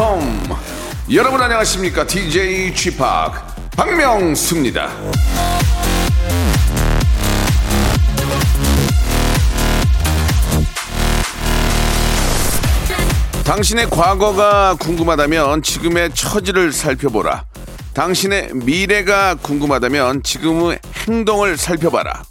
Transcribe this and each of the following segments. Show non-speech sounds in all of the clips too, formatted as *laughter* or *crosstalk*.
컴. 여러분 안녕하십니까? DJ p 박명수입니다. 당신의 과거가 궁금하다면 지금의 처지를 살펴보라. 당신의 미래가 궁금하다면 지금의 행동을 살펴봐라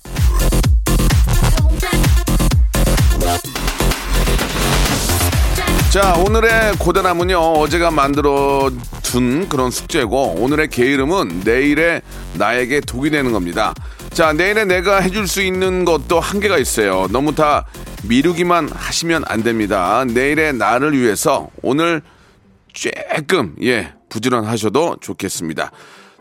자, 오늘의 고단함은요, 어제가 만들어 둔 그런 숙제고, 오늘의 게으름은 내일의 나에게 독이 되는 겁니다. 자, 내일에 내가 해줄 수 있는 것도 한계가 있어요. 너무 다 미루기만 하시면 안 됩니다. 내일의 나를 위해서 오늘 조금, 예, 부지런하셔도 좋겠습니다.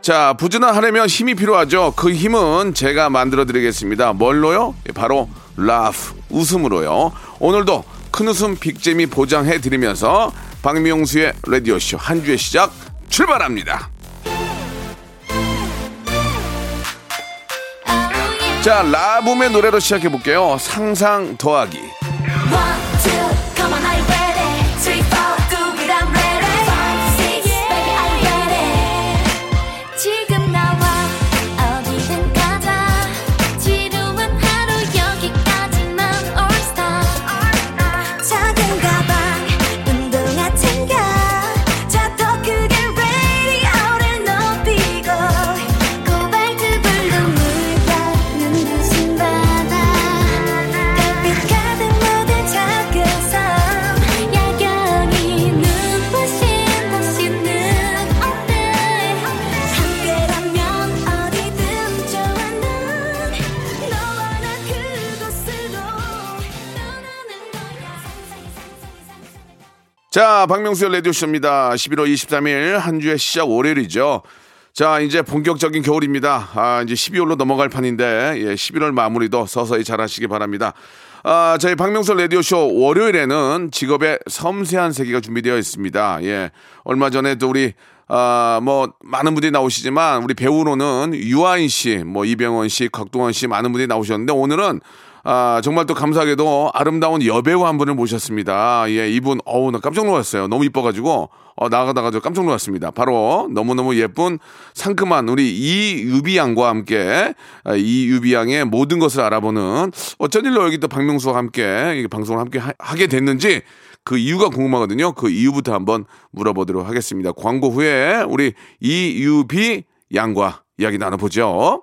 자, 부지런하려면 힘이 필요하죠. 그 힘은 제가 만들어 드리겠습니다. 뭘로요? 예, 바로 라프, 웃음으로요. 오늘도 큰 웃음 빅재미 보장해 드리면서 박명수의 라디오쇼 한 주의 시작 출발합니다. 자, 라붐의 노래로 시작해 볼게요. 상상 더하기. 자, 박명수의 라디오쇼입니다. 11월 23일 한 주의 시작 월요일이죠. 자, 이제 본격적인 겨울입니다. 아, 이제 12월로 넘어갈 판인데, 예, 11월 마무리도 서서히 잘 하시기 바랍니다. 아, 저희 박명수 라디오쇼 월요일에는 직업의 섬세한 세계가 준비되어 있습니다. 예. 얼마 전에도 우리, 아, 뭐, 많은 분들이 나오시지만, 우리 배우로는 유아인 씨, 뭐, 이병헌 씨, 곽동원 씨, 많은 분들이 나오셨는데, 오늘은 아, 정말 또 감사하게도 아름다운 여배우 한 분을 모셨습니다. 예, 이분, 어우, 나 깜짝 놀랐어요. 너무 이뻐가지고, 어, 나가다가 저 깜짝 놀랐습니다. 바로 너무너무 예쁜 상큼한 우리 이유비 양과 함께, 아, 이유비 양의 모든 것을 알아보는 어쩐 일로 여기 또 박명수와 함께 이 방송을 함께 하, 게 됐는지 그 이유가 궁금하거든요. 그 이유부터 한번 물어보도록 하겠습니다. 광고 후에 우리 이유비 양과 이야기 나눠보죠.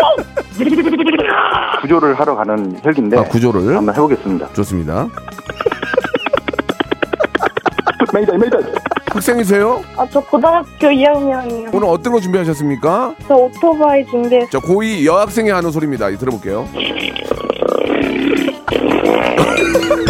*laughs* 구조를 하러 가는 헬기인데 아, 구조를 한번 해보겠습니다. 좋습니다. *laughs* 메이다, 메이다. 학생이세요? 아, 저 고등학교 2학년이요. 오늘 어떤 거 준비하셨습니까? 저 오토바이 준비했어요. 자, 고2 여학생이 하는 소리입니다. 들어볼게요. *laughs*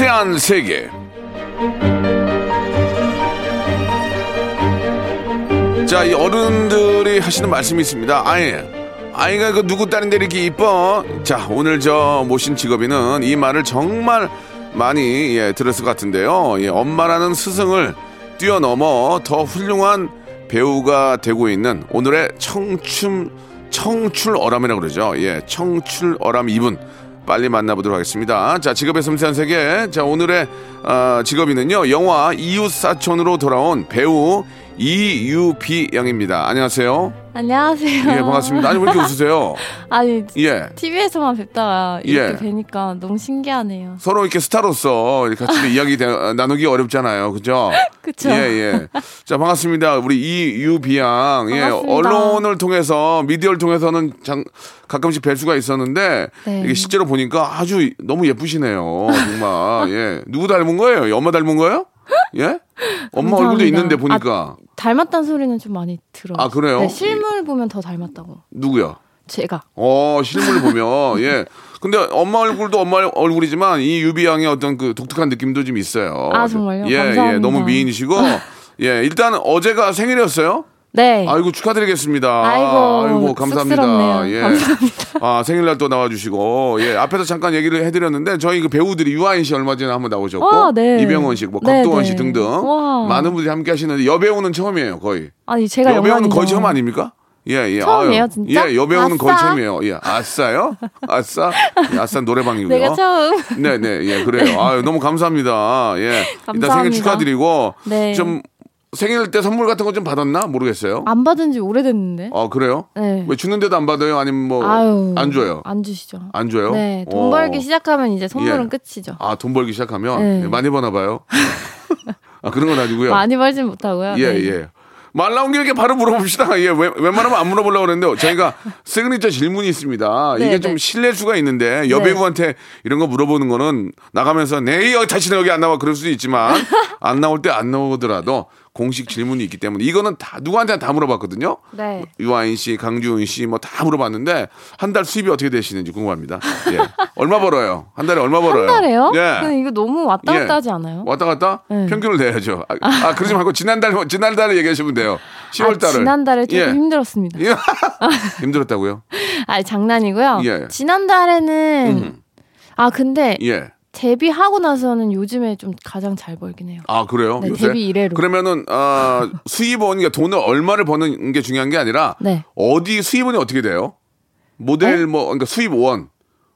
섬세한 세계. 자, 이 어른들이 하시는 말씀이 있습니다. 아이, 아이가 그 누구 딸인데 이렇게 이뻐? 자, 오늘 저 모신 직업인은 이 말을 정말 많이 예, 들었을 것 같은데요. 예, 엄마라는 스승을 뛰어넘어 더 훌륭한 배우가 되고 있는 오늘의 청춘 청출어람이라고 그러죠. 예, 청출어람 이분 빨리 만나보도록 하겠습니다. 자, 직업의 섬세한 세계. 자, 오늘의 어, 직업인은요. 영화 이웃사촌으로 돌아온 배우 이유비 양입니다. 안녕하세요. 안녕하세요. 예, 반갑습니다. 아니, 왜 이렇게 웃으세요? *laughs* 아니, 예. TV에서만 뵙다가 이렇게 예. 뵈니까 너무 신기하네요. 서로 이렇게 스타로서 같이 *laughs* 이야기 대- 나누기 어렵잖아요. 그죠? 그쵸? 예, 예. 자, 반갑습니다. 우리 이유비 양. 예. 언론을 통해서, 미디어를 통해서는 장, 가끔씩 뵐 수가 있었는데, 네. 이게 실제로 보니까 아주 너무 예쁘시네요. 정말. 예. 누구 닮은 거예요? 엄마 닮은 거예요? 예? 엄마 얼굴도 감사합니다. 있는데 보니까. 닮았다는 소리는 좀 많이 들어요. 아, 그래요? 네, 실물 보면 더 닮았다고. 누구야? 제가. 어, 실물을 보면, 예. 근데 엄마 얼굴도 엄마 얼굴이지만 이 유비 양의 어떤 그 독특한 느낌도 좀 있어요. 아, 정말요? 예, 예. 감사합니다. 너무 미인이시고, 예. 일단 어제가 생일이었어요? 네. 아이고 축하드리겠습니다. 아이고, 감사합니다. 쑥스럽네요. 예. 감사합니다. 아 생일날 또 나와주시고 예 앞에서 잠깐 얘기를 해드렸는데 저희 그 배우들이 유아인 씨 얼마 전에 한 번 나오셨고 아, 네. 이병헌 씨, 뭐 네, 네. 씨 등등 와. 많은 분들이 함께 하시는데 여배우는 처음이에요 거의. 아니, 제가 여배우는 거의 영광이죠. 처음 아닙니까? 예, 예. 처음이에요, 진짜? 예, 여배우는 거의 아싸? 처음이에요. 예, 아싸요? 아싸? 예, 아싸 노래방이고요. 내가 처음. 네, 네, 예, 그래요. 아유, 너무 감사합니다. 예. *laughs* 일단 생일 감사합니다. 축하드리고. 네. 좀 생일 때 선물 같은 거 좀 받았나? 모르겠어요. 안 받은 지 오래됐는데. 어, 그래요? 네. 왜 주는데도 안 받아요? 아니면 뭐. 안 줘요? 안 주시죠. 안 줘요? 네. 돈 어. 벌기 시작하면 이제 선물은 예. 끝이죠. 아, 돈 벌기 시작하면 네. 예, 많이 버나 봐요. 아, 그런 건 아니고요. 많이 벌진 못하고요. 예, 네. 예. 말 나온 김에 바로 물어봅시다. 예, 웬- 웬만하면 안 물어보려고 그랬는데 저희가 시그니처 질문이 있습니다. 네, 이게 좀 네. 실례일 수가 있는데 여배우한테 이런 거 물어보는 거는 나가면서 네, 다시는 여기 안 나와 그럴 수도 있지만 *laughs* 안 나올 때 안 나오더라도 공식 질문이 있기 때문에 이거는 다 누구한테 다 물어봤거든요. 네. 유아인 씨, 강주은 씨뭐 다 물어봤는데 한 달 수입이 어떻게 되시는지 궁금합니다. 예. 얼마 벌어요? 한 달에 얼마 벌어요? 한 달에요? 예. 근데 이거 너무 왔다 갔다 예. 하지 않아요? 왔다 갔다 네. 평균을 내야죠. 아, 아, 그러지 말고 지난달 지난달을 얘기하시면 돼요. 10월 달을. 아, 지난달에 조금 예. 힘들었습니다. 예. *laughs* 힘들었다고요? 아 장난이고요. 예. 지난달에는 음. 아 근데 예. 데뷔하고 나서는 요즘에 좀 가장 잘 벌긴 해요. 아 그래요? 네, 요새? 데뷔 이래로. 그러면은 아, *laughs* 수입원 그러니까 돈을 얼마를 버는 게 중요한 게 아니라 네. 어디 수입원이 어떻게 돼요? 모델 뭐 그러니까 수입원.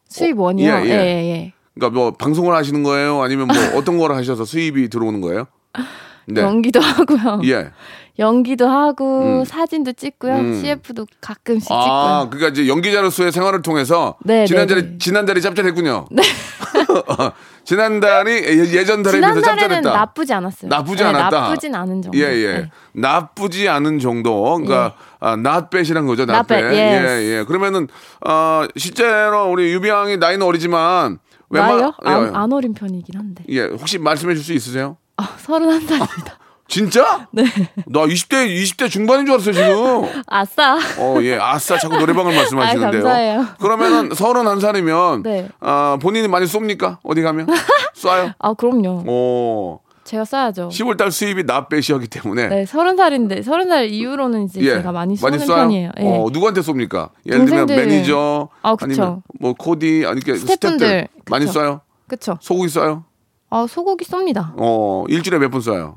수입원이요. 예, 예, 예. 예, 예. 그러니까 뭐 방송을 하시는 거예요? 아니면 뭐 어떤 걸 하셔서 수입이 들어오는 거예요? *laughs* 네. 연기도 하고요. 예. 연기도 하고 음. 사진도 찍고요. 음. CF도 가끔씩 아, 찍고요. 그러니까 이제 연기자로서의 생활을 통해서 네, 지난달에 네, 네. 지난달이 짭짤했군요. 네. *laughs* 지난달이 예- 예전 달에 비해서 짭짤했다. 나쁘지 않았어요. 나쁘지 네, 않았다. 나쁘진 않은 정도. 예, 예. 네. 나쁘지 않은 정도. 그러니까 아, not bad이란 거죠. bad. yes. 예, 예. 그러면은 어, 실제로 우리 유비 양이 나이는 어리지만 나요? 예, 안, 안 어린 편이긴 한데. 예, 혹시 말씀해 줄 수 있으세요? 아, 31살입니다. *laughs* 진짜? 네. 나 20대 20대 중반인 줄 알았어요, 지금. 아싸. 어, 예. 아싸 자꾸 노래방을 말씀하시는데요. 아이, 감사해요. 그러면은 31살이면 네. 아, 본인이 많이 쏩니까? 어디 가면? *laughs* 쏴요? 아, 그럼요. 어. 제가 써야죠. 10월 달 수입이 나 빼시였기 때문에 네, 서른 살인데 서른 살 이후로는 이제 제가 많이 쏘는 쏴요? 편이에요. 예. 어, 누구한테 쏩니까? 예를 들면. 매니저 아, 그쵸. 아니면 뭐 코디 아니 그 스태프분들. 스태프들 많이. 쏴요? 그쵸. 소고기 쏴요? 아, 소고기 쏩니다. 어, 일주일에 몇 번 쏴요?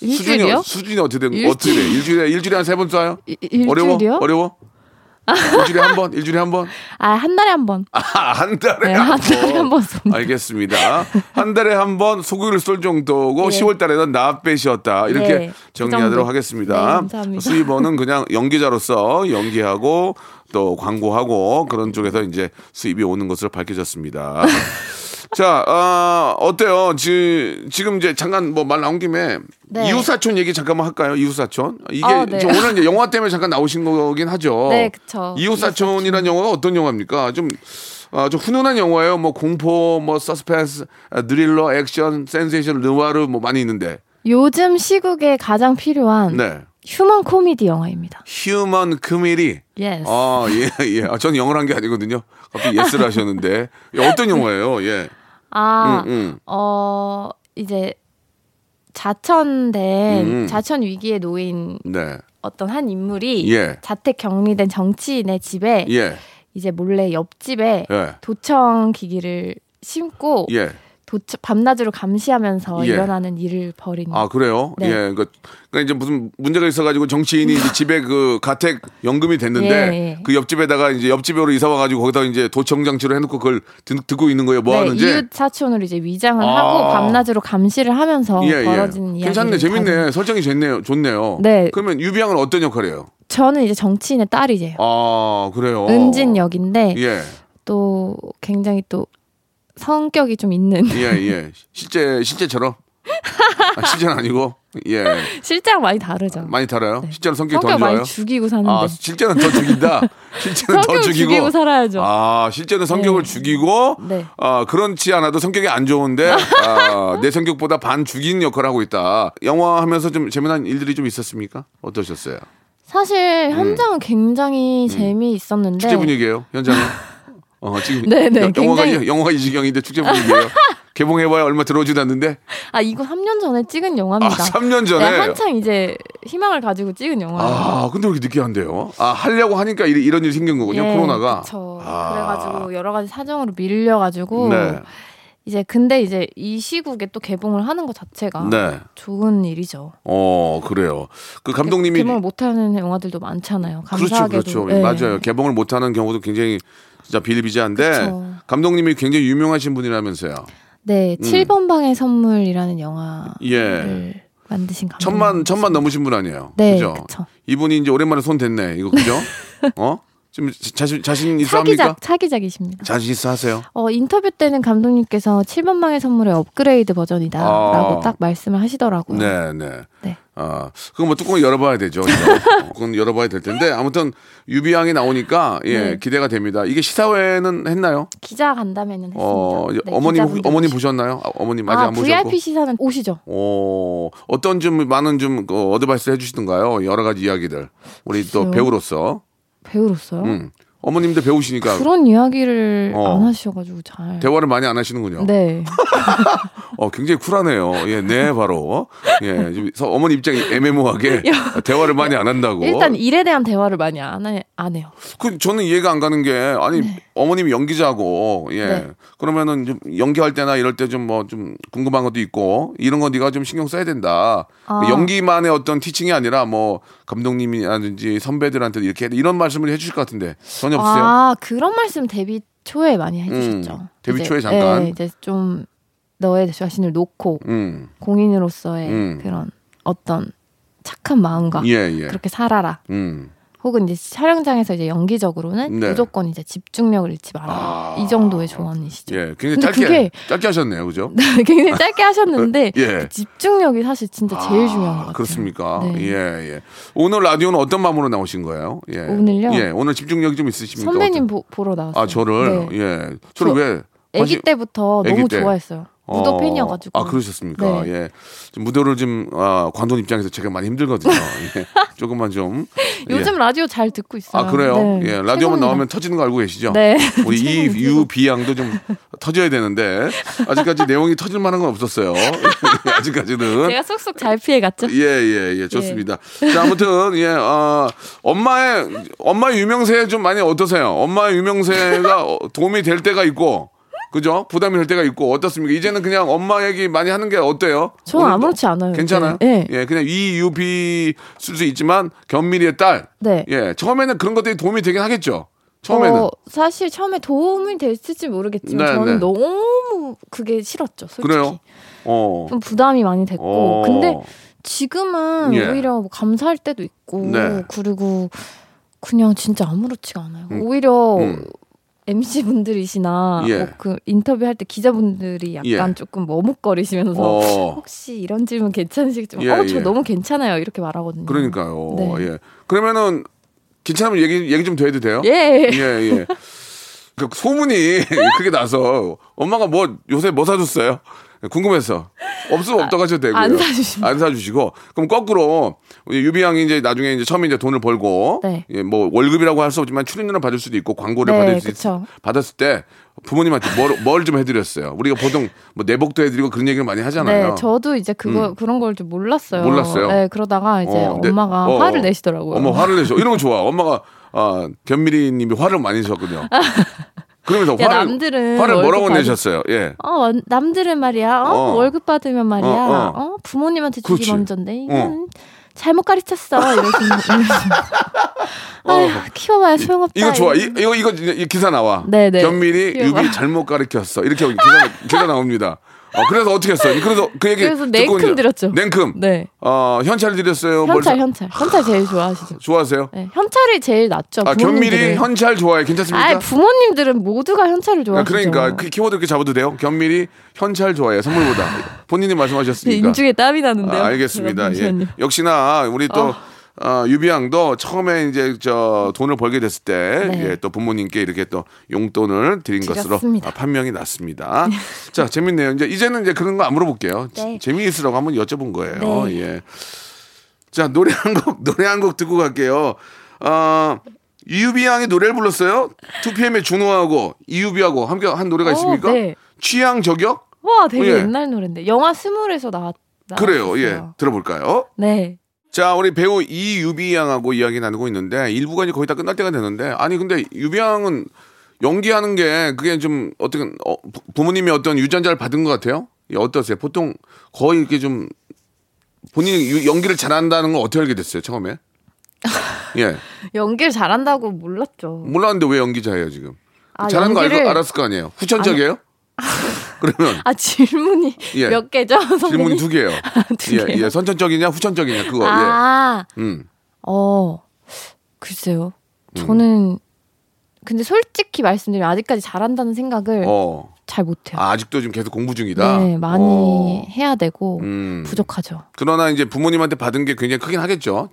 일주일이요? 수준이, 수준이 어떻게 된 일주일. 어떻게 돼? 일주일에 일주일에 한 세 번 쏴요? 이- 이- 어려워? 일주일이요? 어려워? 일주일에 한 번? 일주일에 한 번? 아, 한 달에 한 번. 아, 한 달에 네, 한 한 달에 번. 한번 쏩니다. 알겠습니다. 한 달에 한 번 소고기를 쏠 정도고 예. 10월 달에는 나빼시였다. 이렇게 네, 그 정리하도록 정도. 하겠습니다. 네. 수입원은 그냥 연기자로서 연기하고 또 광고하고 그런 쪽에서 이제 수입이 오는 것으로 밝혀졌습니다. *laughs* 자, 어, 어때요? 지, 지금 이제 잠깐 뭐 말 나온 김에 네. 이웃사촌 얘기 잠깐만 할까요? 이웃사촌. 이게 아, 네. 저 오늘 이제 영화 때문에 잠깐 나오신 거긴 하죠. 네, 그쵸. 이웃사촌이라는 영화가 어떤 영화입니까? 좀, 아, 좀 훈훈한 영화예요. 뭐 공포, 뭐 서스펜스, 아, 드릴러, 액션, 센세이션, 르와르 뭐 많이 있는데. 요즘 시국에 가장 필요한 네. human comedy 영화입니다. human comedy. Yes. 아, 예, 예. 아, 전 영어를 한 게 아니거든요. 갑자기 yes를 하셨는데. 예, *laughs* 어떤 영화예요? 예. 아, 음, 음. 어, 이제 좌천된 음. 좌천 위기에 놓인 네. 어떤 한 인물이 예. 자택 격리된 정치인의 집에 예. 이제 몰래 옆집에 예. 도청 기기를 심고 예. 도처, 밤낮으로 감시하면서 예. 일어나는 일을 벌이는. 아 그래요? 네. 예, 그러니까, 그러니까 이제 무슨 문제가 있어가지고 정치인이 이제 집에 그 가택 연금이 됐는데 예, 예. 그 옆집에다가 이제 옆집으로 이사 와가지고 거기다 이제 도청 장치를 해놓고 그걸 듣, 듣고 있는 거예요. 뭐 네, 하는지. 이웃 사촌으로 이제 위장을 아. 하고 밤낮으로 감시를 하면서 예, 예. 벌어지는 이야기. 괜찮네, 재밌네. 설정이 좋네요. 좋네요. 네. 그러면 유비양은 어떤 역할이에요? 저는 이제 정치인의 딸이제요. 아 그래요. 은진 역인데 예, 또 굉장히 또 성격이 좀 있는 예, 예. 실제 실제처럼. 아, 실제는 아니고 예 실제랑 많이 다르죠. 많이 달아요. 실제로 성격이 더 성격 좋아요. 많이 죽이고 사는데 아 실제는 더 죽인다. 실제는 더 죽이고. 죽이고 살아야죠. 아 실제는 성격을 네. 죽이고 네. 아 그렇지 않아도 성격이 안 좋은데 아, 내 성격보다 반 죽인 역할을 하고 있다. 영화 하면서 좀 재미난 일들이 좀 있었습니까? 어떠셨어요? 사실 현장은 굉장히 재미있었는데 음. 축제 분위기예요 현장은. 어 지금 네, 네, 여- 영화가 굉장히- 이- 영화가 이 지경인데 축제 분위기예요. *laughs* 개봉해봐야 얼마 들어오지도 않는데 아 이거 3년 전에 찍은 영화입니다. 아 3년 전에 네, 한창 이제 희망을 가지고 찍은 영화예요. 아 근데 왜 이렇게 늦게 한대요? 아 하려고 하니까 이- 이런 일이 생긴 거군요 예, 코로나가. 그쵸. 아. 그래가지고 여러 가지 사정으로 밀려가지고 네. 이제 근데 이제 이 시국에 또 개봉을 하는 것 자체가 네. 좋은 일이죠. 어 그래요. 그 감독님이 개봉을 못하는 영화들도 많잖아요. 그렇죠, 감사하게도. 그렇죠. 네. 맞아요. 개봉을 못하는 경우도 굉장히 진짜 비일비재한데 그쵸. 감독님이 굉장히 유명하신 분이라면서요. 네, 음. 7번 방의 선물이라는 영화를 예. 만드신 감독. 천만 천만 넘으신 분 아니에요. 네, 그죠? 이분이 이제 오랜만에 손 댔네. 이거 그죠? *laughs* 어? 좀 자신 자신 있어 합니까? 차기작 차기작이십니다. 자신 있어 하세요. 어, 인터뷰 때는 감독님께서 7번 방의 선물의 업그레이드 버전이다라고 아. 딱 말씀을 하시더라고요. 네, 네. 네. 아, 그건 뭐 뚜껑을 열어봐야 되죠. *laughs* 어, 그건 열어봐야 될 텐데 아무튼 유비양이 나오니까 예 네. 기대가 됩니다. 이게 시사회는 했나요? 기자 간담회는 했습니다. 어 네, 어머님 기자분들 어머님 보셨나요? 아, 어머님 아직 아, 안 보셨고. VIP 시사는 오시죠. 어, 어떤 좀 많은 좀 그, advice 해주시던가요? 여러 가지 이야기들. 우리 또 글쎄요. 배우로서. 배우로서요. 음. 어머님도 배우시니까 그런 이야기를 어. 안 하셔가지고 잘. 대화를 많이 안 하시는군요. 네. *laughs* 어, 굉장히 쿨하네요. 예, 네, 바로. 예, 어머니 입장이 애매모호하게 대화를 많이 안 한다고. 일단 일에 대한 대화를 많이 안, 해, 안 해요. 그 저는 이해가 안 가는 게 아니 어머님이 연기자고 예 네. 그러면은 좀 연기할 때나 이럴 때좀뭐 좀 궁금한 것도 있고 이런 거 네가 좀 신경 써야 된다 아. 연기만의 어떤 티칭이 아니라 뭐 감독님이라든지 선배들한테 이렇게. 이런 말씀을 해주실 것 같은데 전혀 없으세요 아 그런 말씀 데뷔 초에 많이 해주셨죠. 음, 데뷔 이제, 초에 잠깐. 네, 이제 좀 너의 자신을 놓고 음, 공인으로서의 음. 그런 어떤 착한 마음과 예, 예. 그렇게 살아라. 음. 혹은 이제 촬영장에서 이제 연기적으로는 네. 무조건 이제 집중력을 잃지 마라. 아. 이 정도의 조언이시죠. 예, 굉장히 짧게 그게- 짧게 하셨네요, 그죠? *laughs* 굉장히 짧게 하셨는데 *laughs* 예. 그 집중력이 사실 진짜 제일 중요한 것 같아요. 그렇습니까? 네. 예, 예. 오늘 라디오는 어떤 마음으로 나오신 거예요? 예. 오늘요? 예, 오늘 집중력이 좀 있으십니까? 선배님 어떤- 보, 보러 나왔어요. 아, 저를 네. 예. 저를 저 왜 아기 때부터 너무 때. 좋아했어요. 무도 어, 팬이어가지고. 아 그러셨습니까? 네. 예. 좀 무도를 좀 아, 관돈 입장에서 제가 많이 힘들거든요. *laughs* 예. 조금만 좀. 예. 요즘 라디오 잘 듣고 있어요. 아 그래요? 네, 예. 라디오만 최고입니다. 나오면 터지는 거 알고 계시죠? 네. *laughs* 우리. *laughs* 이유비 양도 좀 터져야 되는데 아직까지 내용이 터질 만한 건 없었어요. 아직까지는. 제가 쏙쏙 잘 피해갔죠. 예, 예, 예, 좋습니다. 자, 아무튼, 예, 어, 엄마의, 엄마의 유명세 좀 많이 어떠세요? 엄마의 유명세가 어, 도움이 될 때가 있고, 그죠? 부담이 될 때가 있고, 어떻습니까? 이제는 그냥 엄마 얘기 많이 하는 게 어때요? 저는 아무렇지 않아요. 괜찮아요? 네. 예, 그냥 이유비 쓸수 있지만, 견미리의 딸. 네. 예, 처음에는 그런 것들이 도움이 되긴 하겠죠? 처음에는. 어, 사실 처음에 도움이 됐을지 모르겠지만 네, 저는 네. 너무 그게 싫었죠. 솔직히. 그래요? 어. 좀 부담이 많이 됐고. 어. 근데 지금은 예. 오히려 뭐 감사할 때도 있고 네. 그리고 그냥 진짜 아무렇지가 않아요. 음. 오히려 음. MC 분들이시나 예. 뭐그 인터뷰할 때 기자분들이 약간 예. 조금 머뭇거리시면서 어. 혹시 이런 질문 괜찮으시겠지만 예, 어, 저 예. 너무 괜찮아요. 이렇게 말하거든요. 그러니까요. 네. 예. 그러면은, 괜찮으면 얘기, 얘기 좀 더 해도 돼요? 예. 예, 예. 그 소문이 *laughs* 그게 나서 엄마가 뭐 요새 뭐 사줬어요? 궁금해서 없으면 없다고 하셔도 되고요. 안 사주십니다. 안 사주시고 그럼 거꾸로 우리 유비 양이 이제 나중에 이제 처음에 이제 돈을 벌고 네. 예, 뭐 월급이라고 할 수 없지만 출연료를 받을 수도 있고 광고를 네, 받을 수 있, 그쵸. 받았을 때 부모님한테 뭘좀 해드렸어요. 우리가 보통 뭐 내복도 해드리고 그런 얘기를 많이 하잖아요. 네, 저도 이제 그거 음. 그런 걸 좀 몰랐어요. 몰랐어요? 네, 그러다가 이제 어, 네. 엄마가 어, 화를 어. 내시더라고요. 엄마 화를 내셔. 이런 거 좋아. *laughs* 엄마가 아, 견미리님이 화를 많이 내셨군요. *laughs* 그러면서 야, 화를, 남들은 화를 뭐라고 받- 내셨어요? 예. 어, 완- 남들은 말이야. 어? 어. 월급 받으면 말이야. 어, 어, 어. 부모님한테 주기 그렇지. 먼저인데 이건 어. 잘못 가르쳤어. 이러시는 아휴, 키워봐야 소용없다. 이거 좋아. 이, 이러면서. 이거 이거 이 기사 나와. 네네. 견밀이 귀여워. 유비 잘못 가르쳤어. 이렇게 기사 기사 나옵니다. 어, 그래서 어떻게 했어요? 그래서 그 얘기 그래서 냉큼 드렸죠. 냉큼. 네. 어, 현찰 드렸어요. 뭘 현찰, 사- 현찰. 현찰 제일 좋아하시죠. *laughs* 좋아하세요? 네, 현찰이 제일 낫죠. 아, 견밀이. 현찰 좋아해. 괜찮습니까? 아, 부모님들은 모두가 현찰을 아, 좋아하시죠. 그러니까 그 키워드 이렇게 잡아도 돼요. 견밀이 현찰 좋아해. 선물보다. 본인이 네, 말씀하셨으니까. 인중에 땀이 나는데요. 아, 알겠습니다. 예. 역시나 우리 또 어, 유비 양도 처음에 이제 저 돈을 벌게 됐을 때 네. 예, 또 부모님께 이렇게 또 용돈을 드린 것으로 드렸습니다. 아, 판명이 났습니다. 자, 재밌네요. 이제 이제는 이제 그런 거 안 물어볼게요. 네. 재미있으라고 한번 여쭤본 거예요. 네. 예. 자, 노래 한 곡 *laughs* 노래 한 곡 듣고 갈게요. 어, 이유비 양이 노래를 불렀어요. 2PM의 준호하고 이유비하고 함께 한 노래가 어, 있습니까? 네. 취향 저격? 와, 되게 예. 옛날 노래인데. 영화 스물에서 나왔, 그래요. 예. 들어볼까요? 네. 자, 우리 배우 이유비 양하고 이야기 나누고 있는데 일부가 이제 거의 다 끝날 때가 되는데 아니 근데 유비 양은 연기하는 게 그게 좀 어떻게 어, 부- 부모님이 어떤 유전자를 받은 것 같아요? 예, 어떠세요? 보통 거의 이렇게 좀 본인이 유- 연기를 잘한다는 걸 어떻게 알게 됐어요 처음에? 예, *laughs* 연기를 잘한다고 몰랐죠. 몰랐는데 왜 연기자예요 지금? 아, 잘하는 거 연기를- 알고 알았을 거 아니에요? 후천적이에요? 그러면 아, 질문이 예. 몇 개죠? 질문이 두 개예요. 두 예, 개요? 예, 선천적이냐 후천적이냐 그거. 아, 예. 음. 어, 글쎄요. 저는, 근데 솔직히 말씀드리면 아직까지 잘한다는 생각을 어. 잘 못해요. 아, 아직도 지금 계속 공부 중이다. 네, 많이 어. 해야 되고, 음. 부족하죠. 그러나 이제 부모님한테 받은 게 굉장히 크긴 하겠죠.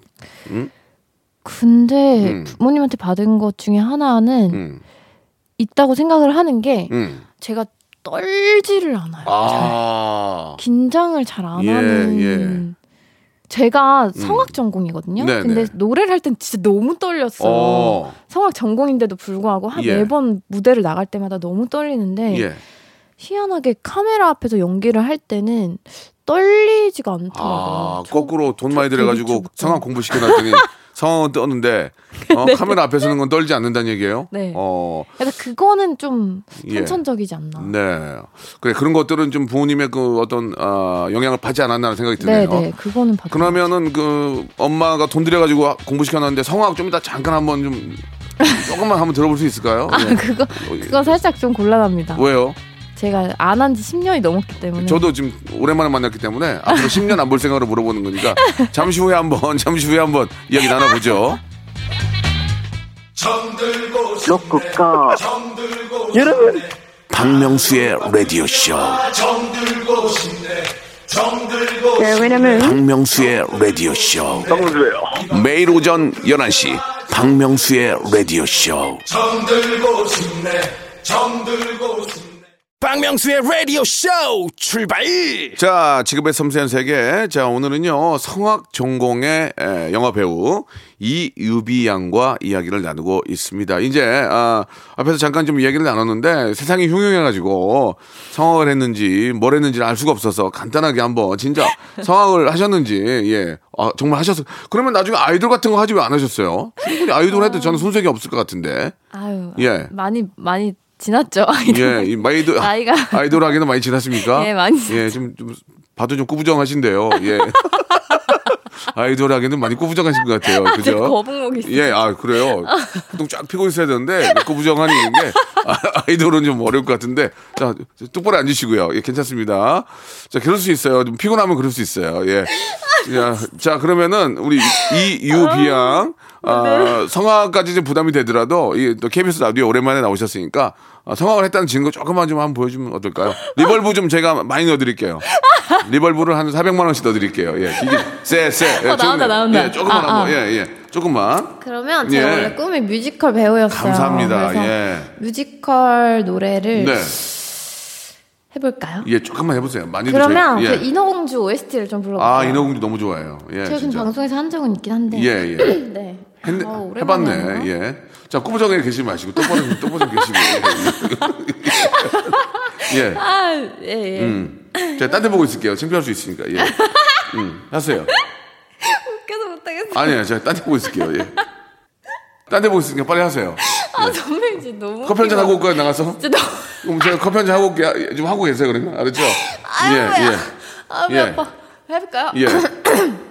근데 음. 부모님한테 받은 것 중에 하나는 음. 있다고 생각을 하는 게 음. 제가 떨지를 않아요. 잘. 아. 긴장을 잘안 예, 하는. 예. 제가 성악 전공이거든요. 네, 근데 네. 노래를 할 땐 진짜 너무 떨렸어요. 어. 성악 전공인데도 불구하고 한 예. 매번 무대를 나갈 때마다 너무 떨리는데 예. 희한하게 카메라 앞에서 연기를 할 때는 떨리지가 않더라고요. 아, 거꾸로 돈 많이 저 들여가지고. 성악 공부 시켜놨더니 *laughs* 성악은 떠는데 *laughs* 어, 카메라 앞에 서는 건 떨지 않는다는 얘기예요? 네. 어, 그래서 그거는 좀 예. 선천적이지 않나. 네. 그래 그런 것들은 좀 부모님의 그 어떤 어, 영향을 받지 않았나 하는 생각이 드네요. 네, 네, 그거는 받. 그러면은 그 엄마가 돈 들여가지고 공부 시켜놨는데 성악 좀 이따 잠깐 한번 좀 *laughs* 조금만 한번 들어볼 수 있을까요? 아 예. 그거 그거 살짝 좀 곤란합니다. 왜요? 제가 안 한 지 10년이 넘었기 때문에. 저도 지금 오랜만에 만났기 때문에 앞으로 10년 안 볼 생각으로 물어보는 거니까 잠시 후에 한번 잠시 후에 한번 이야기 나눠보죠. 로쿠꺼 여러분 박명수의 라디오 쇼. 네, 왜냐면 박명수의 라디오 쇼. 매일 오전 11시 박명수의 라디오 쇼. 박명수의 라디오 쇼 출발 자, 지금의 섬세한 세계. 자, 오늘은요, 성악 전공의 에, 영화 배우 이유비 양과 이야기를 나누고 있습니다. 이제, 아, 앞에서 잠깐 좀 이야기를 나눴는데 세상이 흉흉해가지고 성악을 했는지 뭘 했는지를 알 수가 없어서 간단하게 한번 진짜 *laughs* 성악을 하셨는지, 예. 아, 정말 하셨어. 그러면 나중에 아이돌 같은 거 하지 왜 안 하셨어요? 충분히 아이돌 해도 저는 손색이 없을 것 같은데. 아유. 예. 많이 많이 지났죠. *laughs* 예, 이 마이돌 나이가. 아이돌 하기는 많이 지났습니까? *laughs* 예, 많이 예, 좀, 좀 봐도 좀 꾸부정하신데요. 예. *laughs* 아이돌 하기는 많이 꾸부정하신 것 같아요. 제가 그죠? 거북목이 있어요. 예, 아 그래요. 보통 쫙 피고 있어야 되는데 꾸부정하니 있는 게 아, 아이돌은 좀 어려울 것 같은데 자 똑바로 앉으시고요. 예, 괜찮습니다. 자, 그럴 수 있어요. 좀 피곤하면 그럴 수 있어요. 예. 자, 자 그러면은 우리 이유비양 아, 성악까지 좀 부담이 되더라도 이또 KBS 라디오 오랜만에 나오셨으니까 아, 성악을 했다는 증거 조금만 좀 한번 보여주면 어떨까요? Reverb 좀 제가 많이 넣어드릴게요. Reverb를 한 400만 원씩 넣어드릴게요. 예, 이게 쎄, 쎄. 예, 어, 나온다. 나온다. 예, 조금만 아, 한번. 아. 예, 예. 조금만. 그러면 제가 예. 원래 꿈이 뮤지컬 배우였어요. 감사합니다. 예. 뮤지컬 노래를 네. 해볼까요? 예, 조금만 해보세요. 많이도 그러면 저희- 그 인어공주 OST를 좀 불러볼게요. 아, 인어공주 너무 좋아해요. 예, 제가 지금. 방송에서 한 적은 있긴 한데. 예, 예. *clears throat* 네. 했네, 어. 해봤네. 예. 자, 꾸부정에 계시지 마시고 똑바로 똑바로 계시고. *laughs* 예. 아, 예, 예. 음. 제가 딴 데 보고 있을게요. 창피할 수 있으니까. 예. 음. 하세요. 웃겨서 못하겠어. 아니에요. 제가 딴 데 보고 있을게요. 예. 딴 데 보고 있으니까 빨리 하세요. 아 선배님 진짜 너무. 커피 한 잔 하고 올까요, 나가서? 진짜 너무. 그럼 제가 커피 한 잔 하고 올게. 좀 하고 계세요, 그러면. 알았죠? 아유, 예, 뭐야. 아, 배 예. 아파. 해볼까요? 예, *clears throat*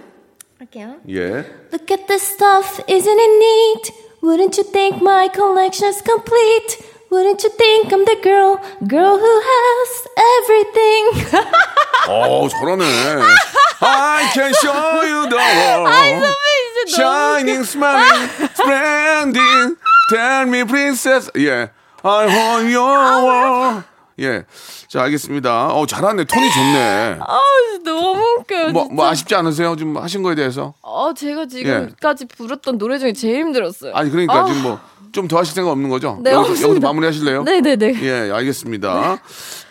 예, 할게요. 예. Look at this stuff, isn't it neat? Wouldn't you think my collection's complete? Wouldn't you think I'm the girl, girl who has everything? *laughs* 어, 저러네. I can show you the world. 진짜 너무. Shining, smiling, *laughs* splendid. Tell me, princess. 예. I want your world. 예. 자, 알겠습니다. 어, 잘하네. 톤이 좋네. 아 너무 웃겨요. 뭐, 진짜. 뭐 아쉽지 않으세요? 좀 하신 거에 대해서? 어 제가 지금까지 부르던 노래 중에 제일 힘들었어요. 아니, 그러니까 아. 지금 뭐 좀 더 하실 생각 없는 거죠? 네, 여기서. 여기서 마무리 하실래요? 네네네. 예, 알겠습니다.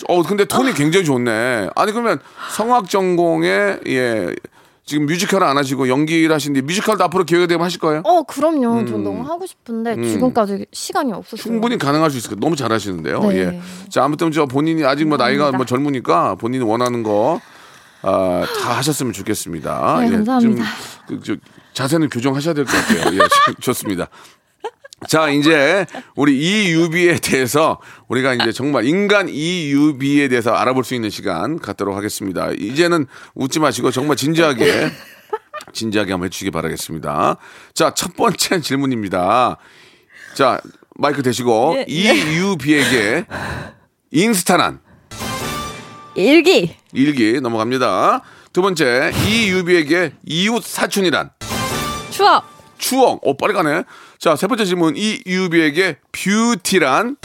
어, 근데 톤이 굉장히 좋네. 아니, 그러면 성악 전공에, 예, 지금 뮤지컬을 안 하시고 연기를 하시는데 뮤지컬도 앞으로 기회가 되면 하실 거예요? 어 그럼요. 전 너무 하고 싶은데 지금까지 시간이 없었어요. 음. 충분히 가능할 수 있을 거예요. 너무 잘하시는데요. 네. 예. 자, 아무튼 저 본인이 아직 뭐 나이가 뭐 젊으니까 본인이 원하는 거, 아, 다 하셨으면 좋겠습니다. 네, 감사합니다. 좀, 그, 저, 자세는 교정하셔야 될 것 같아요. 예, *laughs* 좋습니다. 자, 이제 우리 이유비에 대해서 우리가 이제 정말 인간 이유비에 대해서 알아볼 수 있는 시간 갖도록 하겠습니다. 이제는 웃지 마시고 정말 진지하게 진지하게 한번 해주시기 바라겠습니다. 자, 첫 번째 질문입니다. 자, 마이크 대시고 예, 이유비에게 인스타란 일기 일기 넘어갑니다. 두 번째 이유비에게 이웃 사촌이란 추억 추억. 오, 빨리 가네. 자, 세 번째 질문. 이유비에게 뷰티란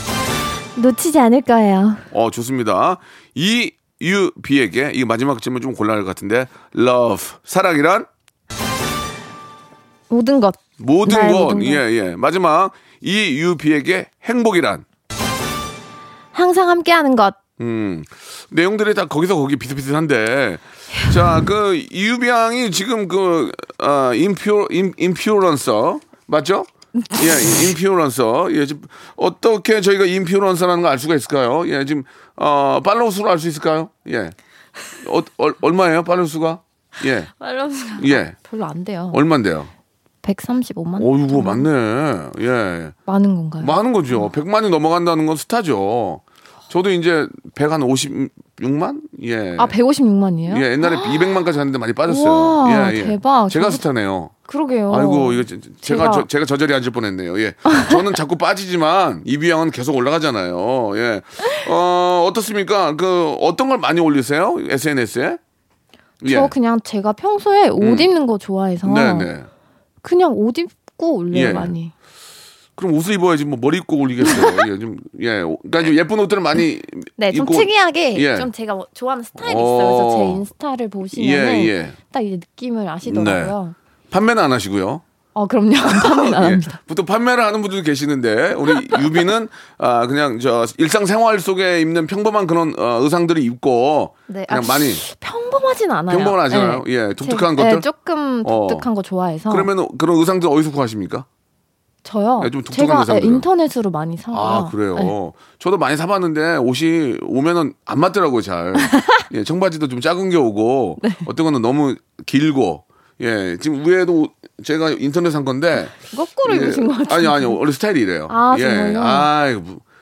놓치지 않을 거예요. 어, 좋습니다. 이유비에게 이 마지막 질문 좀 곤란할 것 같은데 love 사랑이란 모든 것 모든 것. 모든 것. 예, 예. 마지막 이유비에게 행복이란 항상 함께 하는 것. 음, 내용들이 다 거기서 거기 비슷비슷한데. 자, 그, 이유비 양이 지금 그, 어, influ, in, influencer. 맞죠? *laughs* 예, 인퓨런서. 예, 지금 어떻게 저희가 influencer라는 걸 알 수가 있을까요? 예, 지금, 어, follow 수로 알 수 있을까요? 예. 어, 얼, 얼마예요, follow 수가? 예. follow 수가 예. 별로 안 돼요. 얼만데요? 135만. 어이구, 많네. 예. 많은 건가요? 많은 거죠. 100만이 넘어간다는 건 스타죠. 저도 이제 156만? 예. 아 156만이에요? 예, 옛날에 200만까지 갔는데 많이 빠졌어요. 우와, 예, 예. 대박. 제가 저도- 스타네요. 그러게요. 아이고, 이거 제- 제가 제가- 저, 제가 저절히 앉을 뻔했네요. 예. 저는 자꾸 빠지지만 이비양은 계속 올라가잖아요. 예. 어, 어떻습니까? 그 어떤 걸 많이 올리세요? SNS에? 예. 저 그냥 제가 평소에 옷 입는 거 좋아해서 네, 네. 그냥 옷 입고 올려요 예. 많이. 그럼 옷을 입어야지 뭐 머리 입고 올리겠어요. 예, 좀 예. 그러니까 좀 예쁜 옷들을 많이 네, 좀 입고 특이하게 예. 좀 제가 뭐 좋아하는 스타일이 어. 있어요. 그래서 제 인스타를 보시면은 예, 예. 딱 이제 느낌을 아시더라고요. 판매는 안 하시고요. 어, 그럼요. *laughs* 판매는 안 예. 합니다. 보통 판매를 하는 분들 계시는데 우리 유비는 아 그냥 저 일상생활 속에 입는 평범한 그런 어, 의상들을 입고 네, 그냥 아, 많이 평범하진 않아요. 평범하지 않아요? 예, 독특한 제- 것들? 네, 조금 어. 독특한 거 좋아해서. 그러면 그런 의상들 어디서 구하십니까? 저요. 네, 좀 독특한 제가. 네, 인터넷으로 많이 사고요. 아 그래요. 네. 저도 많이 사봤는데 옷이 오면은 안 맞더라고요 잘. *laughs* 예, 청바지도 좀 작은 게 오고 네. 어떤 거는 너무 길고. 예, 지금 위에도 제가 인터넷 산 건데 거꾸로 예, 입으신 것 같아요. 아니 아니요 원래 스타일이 이래요. 아, 예, 정말요? 아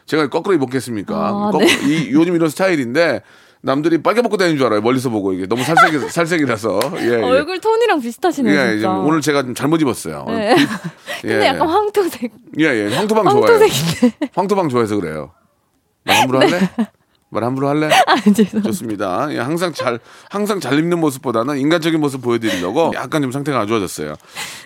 제가 거꾸로 입었겠습니까? 아, 거- 네. 이 요즘 이런 스타일인데 남들이 빨개 벗고 다니는 줄 알아요. 멀리서 보고 이게 너무 살색이 *laughs* 살색이라서. 예, 예. 얼굴 톤이랑 비슷하시네요, 예, 진짜. 오늘 제가 좀 잘못 입었어요. 네. 비- *laughs* 근데 약간 황토색. 예, 예. 황토방 좋아해요. 황토색인데. 황토방 좋아해서 그래요. 말 함부로 할래? 말 함부로 할래? *laughs* 아, 죄송합니다. 좋습니다. 예, 항상 잘 항상 잘 입는 모습보다는 인간적인 모습 보여드리려고 약간 좀 상태가 안 좋아졌어요.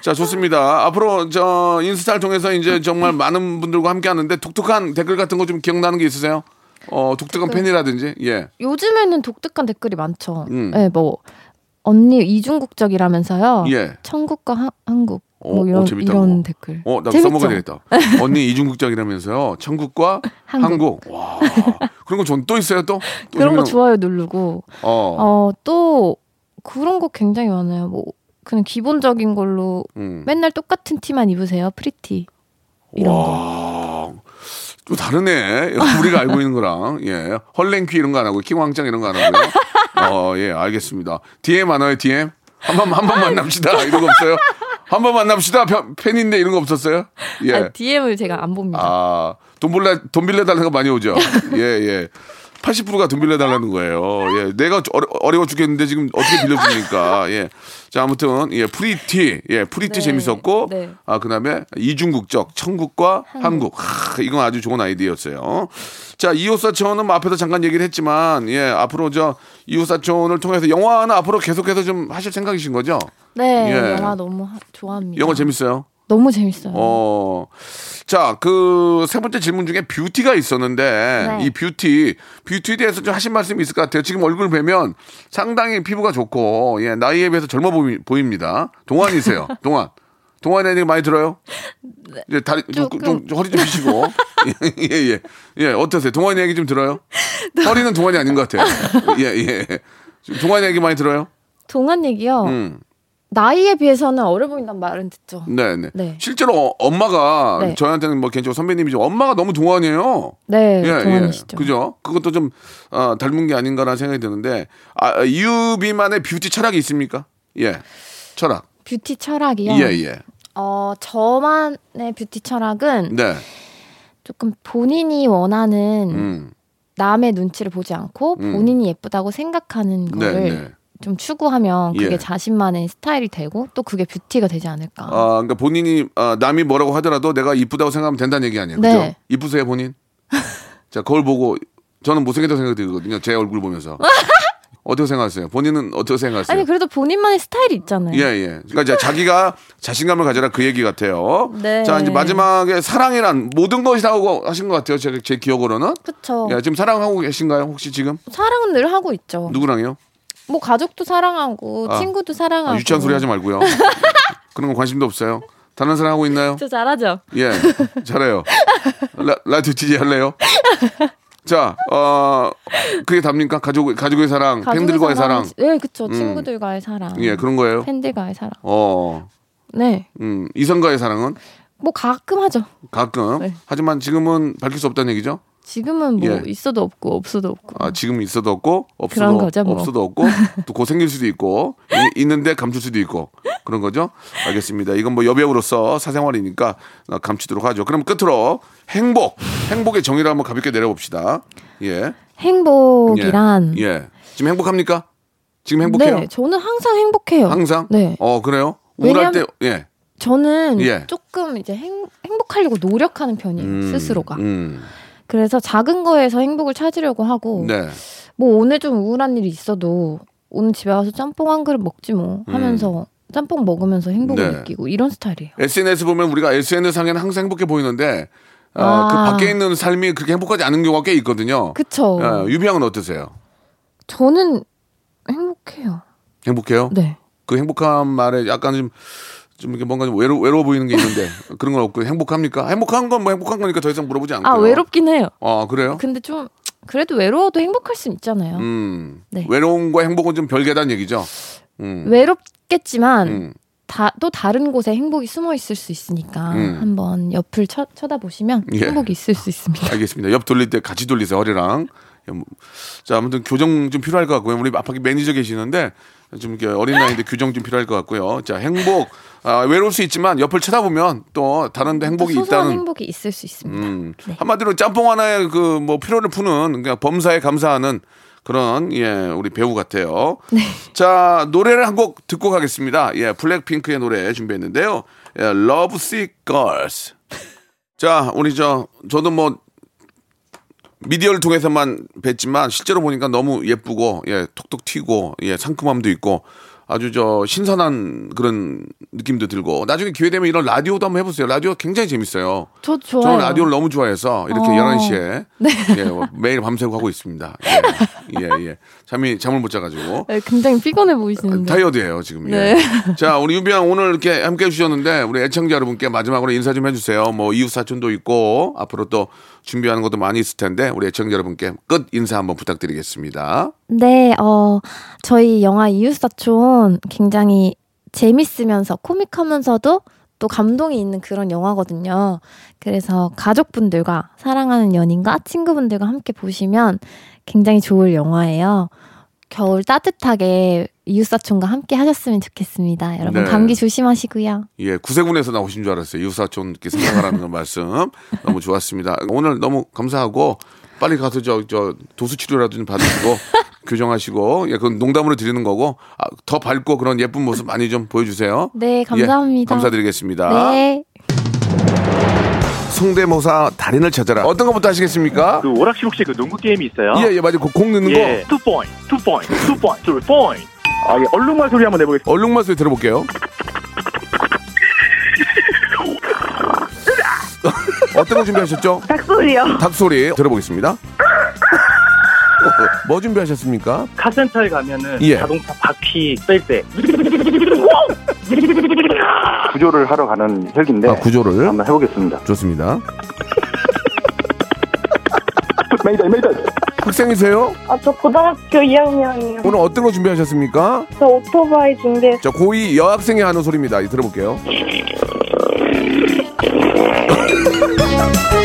자, 좋습니다. 앞으로 저 인스타를 통해서 이제 정말 많은 분들과 함께하는데 독특한 댓글 같은 거 좀 기억나는 게 있으세요? 어, 독특한 팬이라든지 예. 요즘에는 독특한 댓글이 많죠. 음. 네, 뭐 언니 이중국적이라면서요. 예. 천국과 하- 한국 어, 뭐 이런 어, 재밌다, 이런. 댓글. 어, 재밌죠? 써먹어야 되겠다. *laughs* 언니 이중국적이라면서요. 천국과 한국. 한국. 와. 그런 거 전 또 있어요, 또? 또 그런 거 좋아요 누르고 어. 어 또 그런 거 굉장히 많아요. 뭐 그냥 기본적인 걸로 음. 맨날 똑같은 티만 입으세요. Pretty 이런 거. 와. 또 다르네. *laughs* 우리가 알고 있는 거랑. 예. 헐랭퀴 이런 거 안 하고, 킹왕짱 이런 거 안 하고요. *laughs* 어, 예, 알겠습니다. DM 안 와요, DM? 한 번, 한번 만납시다. 이런 거 없어요? 한번 만납시다. 편- 팬인데 이런 거 없었어요? *laughs* 예. 아, DM을 제가 안 봅니다. 아, 돈 빌려, 돈 빌려달라는 거 많이 오죠? *laughs* 예, 예. 80%가 돈 빌려달라는 거예요. 예. 내가 어려, 어려워 죽겠는데 지금 어떻게 빌려줍니까? 예. 자, 아무튼, 예, pretty. 예, pretty 네, 재밌었고. 네. 아, 그 다음에 이중국적, 천국과 한국. 하, 이건 아주 좋은 아이디어였어요. 자, 이웃사촌은 뭐 앞에서 잠깐 얘기를 했지만, 예, 앞으로 저 이웃사촌을 통해서 영화는 앞으로 계속해서 좀 하실 생각이신 거죠? 네, 예. 영화 너무 하- 좋아합니다. 영화 재밌어요? 너무 재밌어요. 어. 자, 그 세 번째 질문 중에 beauty가 있었는데 네. 이 beauty, beauty에 대해서 좀 하신 말씀이 있을 것 같아요. 지금 얼굴 뵈면 상당히 피부가 좋고 예, 나이에 비해서 젊어 보이, 보입니다. 동안이세요. *laughs* 동안. 동안에 얘기 많이 들어요? 이제 다리 좀. 좀, 좀 허리 좀 피시고 예, *laughs* 예, 예. 예, 어떠세요? 동안 얘기 좀 들어요? 허리는 동안이 아닌 것 같아요. 예, 예. 동안 얘기 많이 들어요? 동안 얘기요. 음. 나이에 비해서는 어려 보인다는 말은 듣죠. 네, 네. 네. 실제로 어- 엄마가 네. 저희한테는 뭐 개인적으로 선배님이죠. 엄마가 너무 동안이에요. 네, 예, 동안이시죠. 예. 그죠? 그것도 좀 어, 닮은 게 아닌가라는 생각이 드는데 아, 이유비만의 뷰티 철학이 있습니까? 예. 철학. 뷰티 철학이요. 예, 예. 어, 저만의 뷰티 철학은 네. 조금 본인이 원하는 음. 남의 눈치를 보지 않고 음. 본인이 예쁘다고 생각하는 네, 거를 네. 좀 추구하면 그게 예. 자신만의 스타일이 되고 또 그게 뷰티가 되지 않을까. 아, 그러니까 본인이 아, 남이 뭐라고 하더라도 내가 이쁘다고 생각하면 된다는 얘기 아니에요. 그죠? 네. 이쁘세요, 본인? *laughs* 자, 거울 보고 저는 못생겼다고 생각이 들거든요. 제 얼굴 보면서. *laughs* 어떻게 생각하세요? 본인은 어떻게 생각하세요? 아니 그래도 본인만의 스타일이 있잖아요. 예, 예. 그러니까 이제 자기가 자신감을 가져라 그 얘기 같아요. 네. 자, 이제 마지막에 사랑이란 모든 것이라고 하신 것 같아요. 제, 제 기억으로는. 그쵸. 예, 지금 사랑하고 계신가요? 혹시 지금? 사랑은 늘 하고 있죠. 누구랑요? 뭐 가족도 사랑하고 아. 친구도 사랑하고. 아, 유치한 소리 하지 말고요. *laughs* 그런 거 관심도 없어요. 다른 사람 하고 있나요? 저 잘하죠. 예, 잘해요. 라, 라디오 DJ 할래요? *laughs* 자, 어, 그게 답니까? 가족, 가족의 사랑, 가족의 팬들과의 사랑. 네, 그쵸. 음. 친구들과의 사랑. 예, 그런 거예요. 팬들과의 사랑. 어, 네. 음, 이성과의 사랑은 뭐 가끔 하죠. 가끔. 네. 하지만 지금은 밝힐 수 없다는 얘기죠? 지금은 뭐 예. 있어도 없고 없어도 없고. 아, 지금 있어도 없고 없어도 그런 거죠, 뭐. 없어도 없고 또곧 생길 수도 있고 이- 있는데 감출 수도 있고 그런 거죠. 알겠습니다. 이건 뭐 여배우로서 사생활이니까 어, 감추도록 하죠. 그럼 끝으로 행복, 행복의 정의를 한번 가볍게 내려봅시다. 예. 행복이란 예. 예. 지금 행복합니까? 지금 행복해요? 네, 저는 항상 행복해요. 항상? 네. 어, 그래요? 우울할 때 왜냐면- 예. 저는 예. 조금 이제 행, 행복하려고 노력하는 편이에요. 음, 스스로가. 음. 그래서 작은 거에서 행복을 찾으려고 하고 네. 뭐 오늘 좀 우울한 일이 있어도 오늘 집에 와서 짬뽕 한 그릇 먹지 뭐 하면서 짬뽕 먹으면서 행복을 음. 네. 느끼고 이런 스타일이에요. SNS 보면 우리가 SNS 상에는 항상 행복해 보이는데 아, 아. 그 밖에 있는 삶이 그렇게 행복하지 않은 경우가 꽤 있거든요. 그쵸. 어, 유비양은 어떠세요? 저는 행복해요. 행복해요? 네. 그 행복한 말에 약간 좀, 좀 이렇게 뭔가 좀 외로, 외로워 보이는 게 있는데 *laughs* 그런 건 없고 행복합니까? 행복한 건 뭐 행복한 거니까 더 이상 물어보지 않고요. 아 외롭긴 해요. 아 그래요? 근데 좀 그래도 외로워도 행복할 수 있잖아요. 음 네. 외로움과 행복은 좀 별개다는 얘기죠. 음. 외롭겠지만 음. 다, 또 다른 곳에 행복이 숨어 있을 수 있으니까 음. 한번 옆을 쳐, 쳐다보시면 예. 행복이 있을 수 있습니다. 알겠습니다. 옆 돌릴 때 같이 돌리세요 허리랑. 자 아무튼 교정 좀 필요할 것 같고요. 우리 앞에 매니저 계시는데 좀 이렇게 어린 나이인데 규정 좀 필요할 것 같고요. 자 행복 아, 외로울 수 있지만 옆을 쳐다보면 또 다른 데 행복이 또 소소한 있다는 행복이 있을 수 있습니다. 음, 네. 한마디로 짬뽕 하나에 그뭐 피로를 푸는 그냥 범사에 감사하는 그런 예 우리 배우 같아요. 네. 자 노래를 한 곡 듣고 가겠습니다. 예 블랙핑크의 노래 준비했는데요. 예, Love Sick Girls. 자 우리 저 저도 뭐 미디어를 통해서만 뵀지만 실제로 보니까 너무 예쁘고 예 톡톡 튀고 예 상큼함도 있고 아주 저 신선한 그런 느낌도 들고 나중에 기회 되면 이런 라디오도 한번 해보세요. 라디오 굉장히 재밌어요. 저 좋아요. 저는 라디오를 너무 좋아해서 이렇게 어. 11시에 예, 뭐 매일 밤새고 하고 있습니다. 예, 예, 예. 잠이 잠을 못 자가지고 네, 굉장히 피곤해 보이시는데. 타이어드예요 지금. 네. 예. 자, 우리 유비양 오늘 이렇게 함께 해주셨는데 우리 애청자 여러분께 마지막으로 인사 좀 해주세요. 뭐 이웃 사촌도 있고 앞으로 또 준비하는 것도 많이 있을 텐데 우리 애청자 여러분께 끝 인사 한번 부탁드리겠습니다. 네, 어, 저희 영화 이웃사촌 굉장히 재밌으면서 코믹하면서도 또 감동이 있는 그런 영화거든요. 그래서 가족분들과 사랑하는 연인과 친구분들과 함께 보시면 굉장히 좋을 영화예요. 겨울 따뜻하게 이웃사촌과 함께 하셨으면 좋겠습니다. 여러분 네. 감기 조심하시고요. 예, 구세군에서 나오신 줄 알았어요. 이웃사촌께 생각하라는 그 *laughs* 말씀 너무 좋았습니다. 오늘 너무 감사하고 빨리 가서 저, 저 도수 치료라도 좀 받으시고 *laughs* 교정하시고 예, 그건 농담으로 드리는 거고 아, 더 밝고 그런 예쁜 모습 많이 좀 보여주세요. 네, 감사합니다. 예, 감사드리겠습니다. 네. 성대모사 달인을 찾아라. 어떤 것부터 하시겠습니까? 그 오락실 혹시 그 농구 게임이 있어요? 예, 예, 맞아요. 그 공 넣는 예. 거. two point, two point, two point, two point. 아, 예. 얼룩말 소리 한번 내보겠습니다. 얼룩말 소리 들어볼게요. *laughs* 어떤 거 준비하셨죠? 닭소리요. 닭소리 들어보겠습니다. *laughs* 뭐 준비하셨습니까? 카센터에 가면은 예. 자동차 바퀴 뺄 때. 구조를 하러 가는 헬기인데 아, 구조를 한번 해보겠습니다. 좋습니다. 메이다, 메이다. 학생이세요? 아, 저 고등학교 2학년이요. 오늘 어떤 거 준비하셨습니까? 저 오토바이 준비했어요. 자, 고2 여학생이 하는 소리입니다. 이 들어볼게요. *laughs*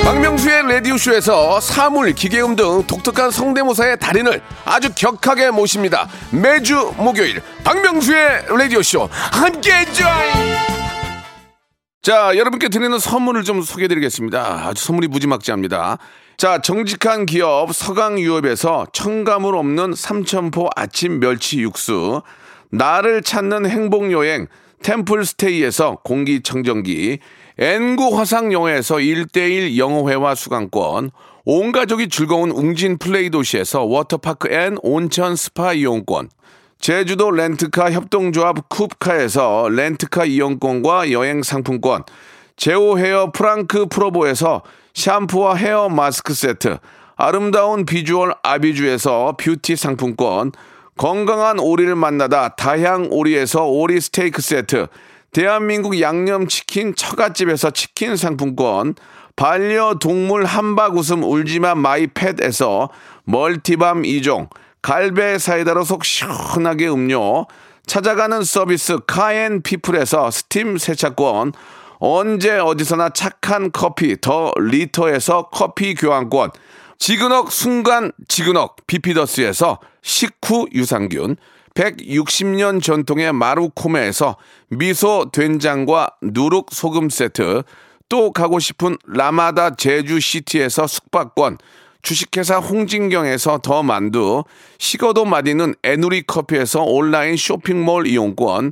박명수의 라디오쇼에서 사물, 기계음 등 독특한 성대모사의 달인을 아주 격하게 모십니다. 매주 목요일 박명수의 라디오쇼 함께해 줘요. 자, 여러분께 드리는 선물을 좀 소개해 드리겠습니다. 아주 선물이 무지막지합니다. 자, 정직한 기업 서강유업에서 첨가물 없는 삼천포 아침 멸치 육수, 나를 찾는 행복여행 템플스테이에서 공기청정기, N구 화상영어에서 1대1 영어회화 수강권, 온 가족이 즐거운 웅진 플레이 도시에서 워터파크 and 온천 스파 이용권, 제주도 렌트카 협동조합 쿱카에서 렌트카 이용권과 여행 상품권, 제오 헤어 프랑크 프로보에서 샴푸와 헤어 마스크 세트, 아름다운 비주얼 아비주에서 뷰티 상품권, 건강한 오리를 만나다 다향 오리에서 오리 스테이크 세트, 대한민국 양념치킨 처갓집에서 치킨 상품권, 반려동물 함박 웃음 울지마 마이펫에서 multi balm 2종, 갈배 사이다로 속 시원하게 음료, 찾아가는 서비스 카엔 피플에서 스팀 세차권, 언제 어디서나 착한 커피 더 리터에서 커피 교환권, 지그넉 순간 지그넉 비피더스에서 식후 유산균, 160년 전통의 마루코메에서 미소 된장과 누룩 소금 세트, 또 가고 싶은 라마다 제주시티에서 숙박권, 주식회사 홍진경에서 더 만두, 식어도 맛있는 에누리 커피에서 온라인 쇼핑몰 이용권,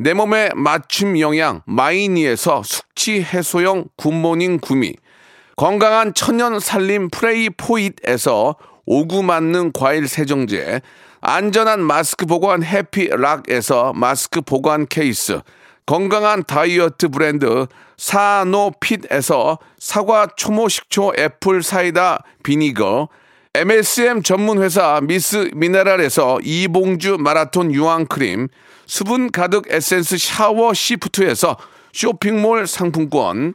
내 몸에 맞춤 영양 마이니에서 숙취 해소용 굿모닝 구미, 건강한 천연 살림 프레이 포잇에서 오구 맞는 과일 세정제, 안전한 마스크 보관 해피락에서 마스크 보관 케이스, 건강한 다이어트 브랜드 사노핏에서 사과 초모 식초 apple cider vinegar, MSM 전문 회사 미스 미네랄에서 이봉주 마라톤 유황 크림, 수분 가득 에센스 샤워 시프트에서 쇼핑몰 상품권,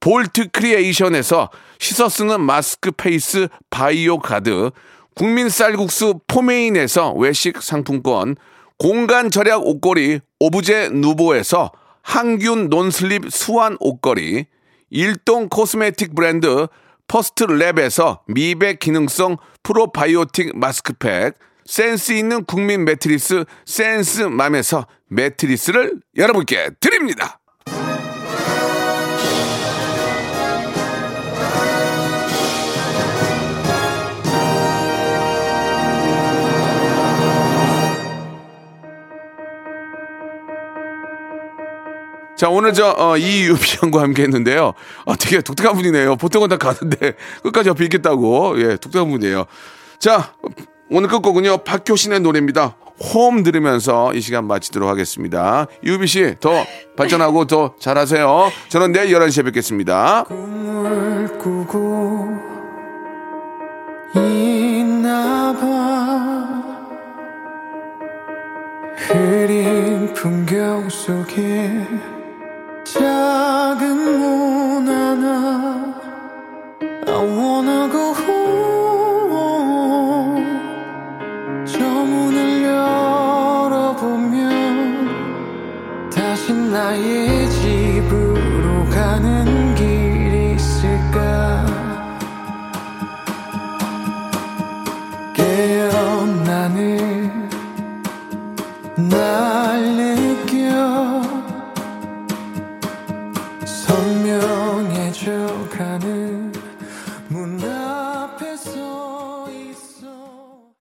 볼트 크리에이션에서 씻어 쓰는 마스크 페이스 바이오 가드, 국민 쌀국수 포메인에서 외식 상품권, 공간 절약 옷걸이 오브제 누보에서 항균 non-slip swan 옷걸이, 일동 코스메틱 브랜드 퍼스트 랩에서 미백 기능성 프로바이오틱 마스크팩, 센스 있는 국민 매트리스 센스맘에서 매트리스를 여러분께 드립니다. 자, 오늘 저, 어, 이유비 *laughs* 형과 함께 했는데요. 아, 되게 독특한 분이네요. 보통은 다 가는데 *laughs* 끝까지 옆에 있겠다고. 예, 독특한 분이에요. 자, 오늘 끝곡은요. 박효신의 노래입니다. 홈 들으면서 이 시간 마치도록 하겠습니다. 이유비 씨, 더 발전하고 더 잘하세요. 저는 내일 11시에 뵙겠습니다. 꿈을 꾸고 있나 봐 흐린 빈 풍경 속에 작은 문 하나 I wanna